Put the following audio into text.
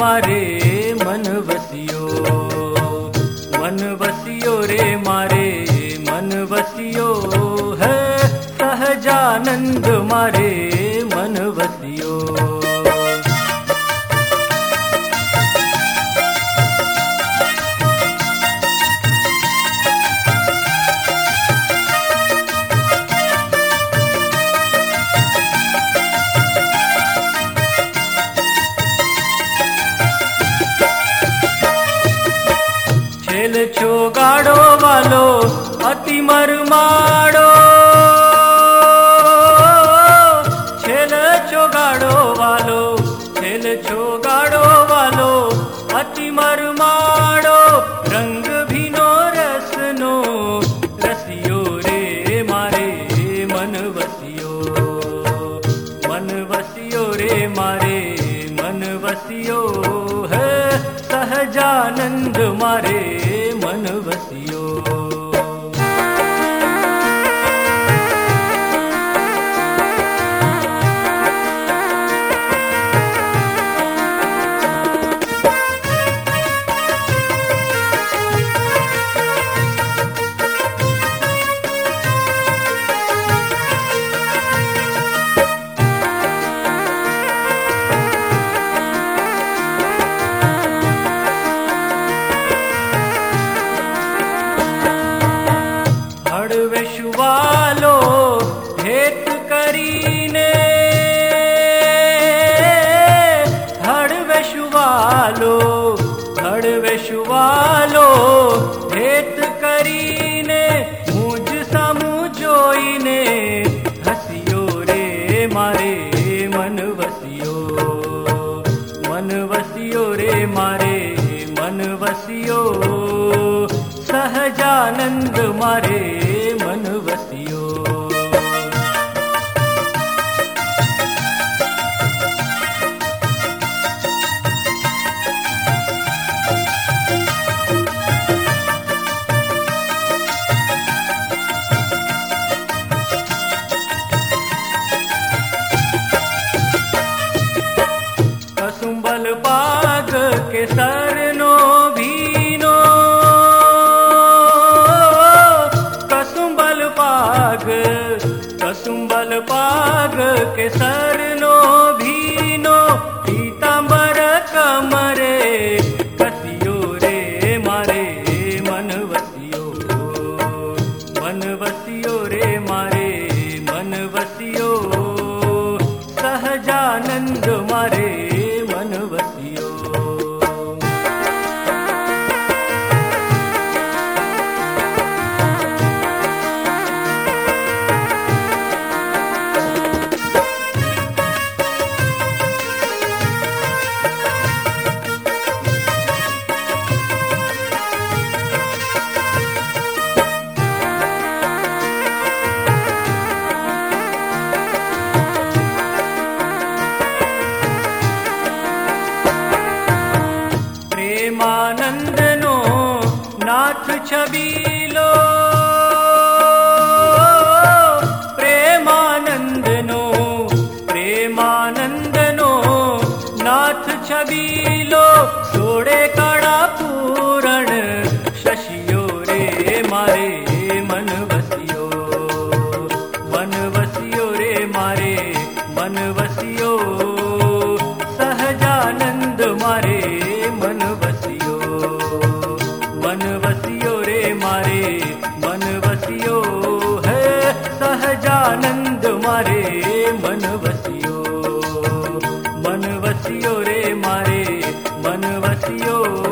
मारे मन बसियो मन बसियो रे मारे मन बसियो है सहजानंद मारे मन बसियो છો ગાડો વાલો અતિ મરમાડો છેલ છો ગાડો વાલો છેલ છો ગાડો વાલો અતિ મરમાડો રંગ ભીનો રસનો રસિયો રે મારે મન વસિયો મન વસિયો રે મારે મન વસિયો હે સહજાનંદ મારે लो भेत ह वषुवालो ह वशवालो भेतीने मुज समो ने हसियो रे मारे मनवसियो मनवसियो रे मारे मनवसियो सहजानन्द मा सरनो भीनो कसुम्बल पाग कसुम्बल पाग के सर हाथ छबीलो प्रेमानन्दनो प्रेमानन्दनो नाथ छबीलो जोडे कडा पूरण शशियो रे मारे मन वसियो मन वसियो रे मारे मन वसियो नन्द मा मनवसि मनवसो रे मा मनवसि